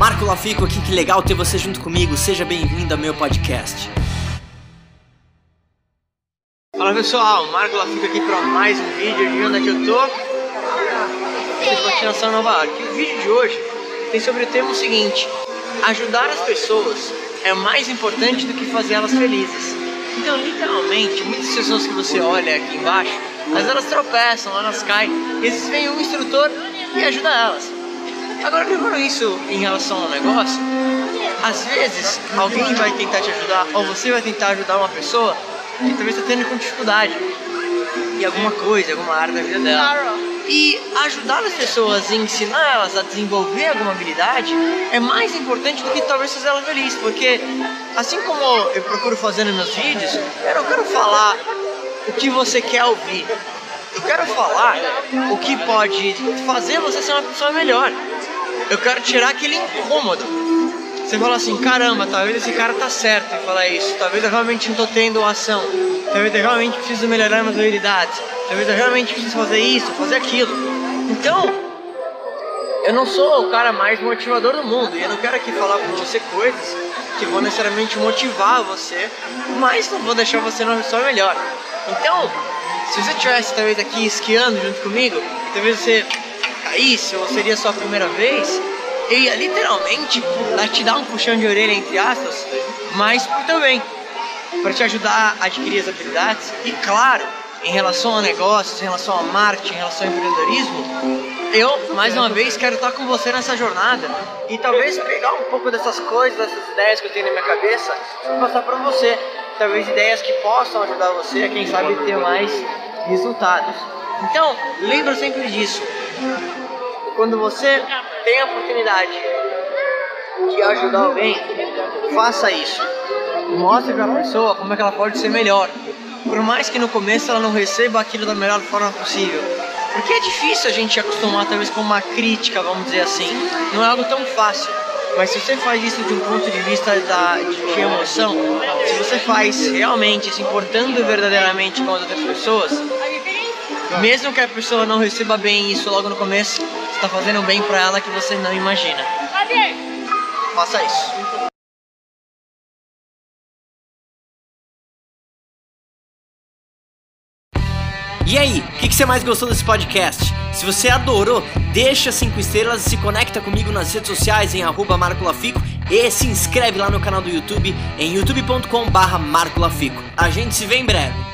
Marco Lafico aqui, que legal ter você junto comigo. Seja bem-vindo ao meu podcast. Fala pessoal, Marco Lafico aqui para mais um vídeo de onde é que eu tô. Estou de patinação em Nova York. O vídeo de hoje tem sobre o tema seguinte: ajudar as pessoas é mais importante do que fazer elas felizes. Então, literalmente, muitas pessoas que você olha aqui embaixo, mas elas tropeçam, elas caem, e vezes vem um instrutor e ajuda elas. Agora, levando isso em relação ao negócio, às vezes alguém vai tentar te ajudar, ou você vai tentar ajudar uma pessoa que talvez está tendo com dificuldade em alguma coisa, alguma área da vida dela. E ajudar as pessoas e ensinar elas a desenvolver alguma habilidade é mais importante do que talvez fazer ela feliz, porque assim como eu procuro fazer nos meus vídeos, eu não quero falar o que você quer ouvir. Eu quero falar o que pode fazer você ser uma pessoa melhor. Eu quero tirar aquele incômodo. Você fala assim, caramba, talvez esse cara tá certo em falar isso. Talvez eu realmente não tô tendo ação. Talvez eu realmente preciso melhorar minhas habilidades. Talvez eu realmente preciso fazer isso, fazer aquilo. Então, eu não sou o cara mais motivador do mundo. E eu não quero aqui falar pra você coisas que vão necessariamente motivar você, mas não vou deixar você uma pessoa melhor. Então, se você estivesse talvez aqui esquiando junto comigo, talvez você caísse ou seria sua primeira vez, eu ia literalmente te dar um puxão de orelha, entre aspas, mas também para te ajudar a adquirir as habilidades e, claro, em relação a negócios, em relação a marketing, em relação ao empreendedorismo, eu, mais uma vez, quero estar com você nessa jornada e talvez pegar um pouco dessas coisas, dessas ideias que eu tenho na minha cabeça e passar para você. Talvez ideias que possam ajudar você a, quem sabe, ter mais resultados. Então, lembra sempre disso. Quando você tem a oportunidade de ajudar alguém, faça isso. Mostre para a pessoa como é que ela pode ser melhor. Por mais que no começo ela não receba aquilo da melhor forma possível. Porque é difícil a gente acostumar talvez com uma crítica, vamos dizer assim. Não é algo tão fácil. Mas se você faz isso de um ponto de vista da, de, de emoção, se você faz realmente se importando verdadeiramente com as outras pessoas, mesmo que a pessoa não receba bem isso logo no começo, está fazendo bem para ela que você não imagina. Faça isso. E aí, o que, que, você mais gostou desse podcast? Se você adorou, deixa 5 estrelas e se conecta comigo nas redes sociais em arroba e se inscreve lá no canal do YouTube em youtube.com barra Marco Lafico. A gente se vê em breve.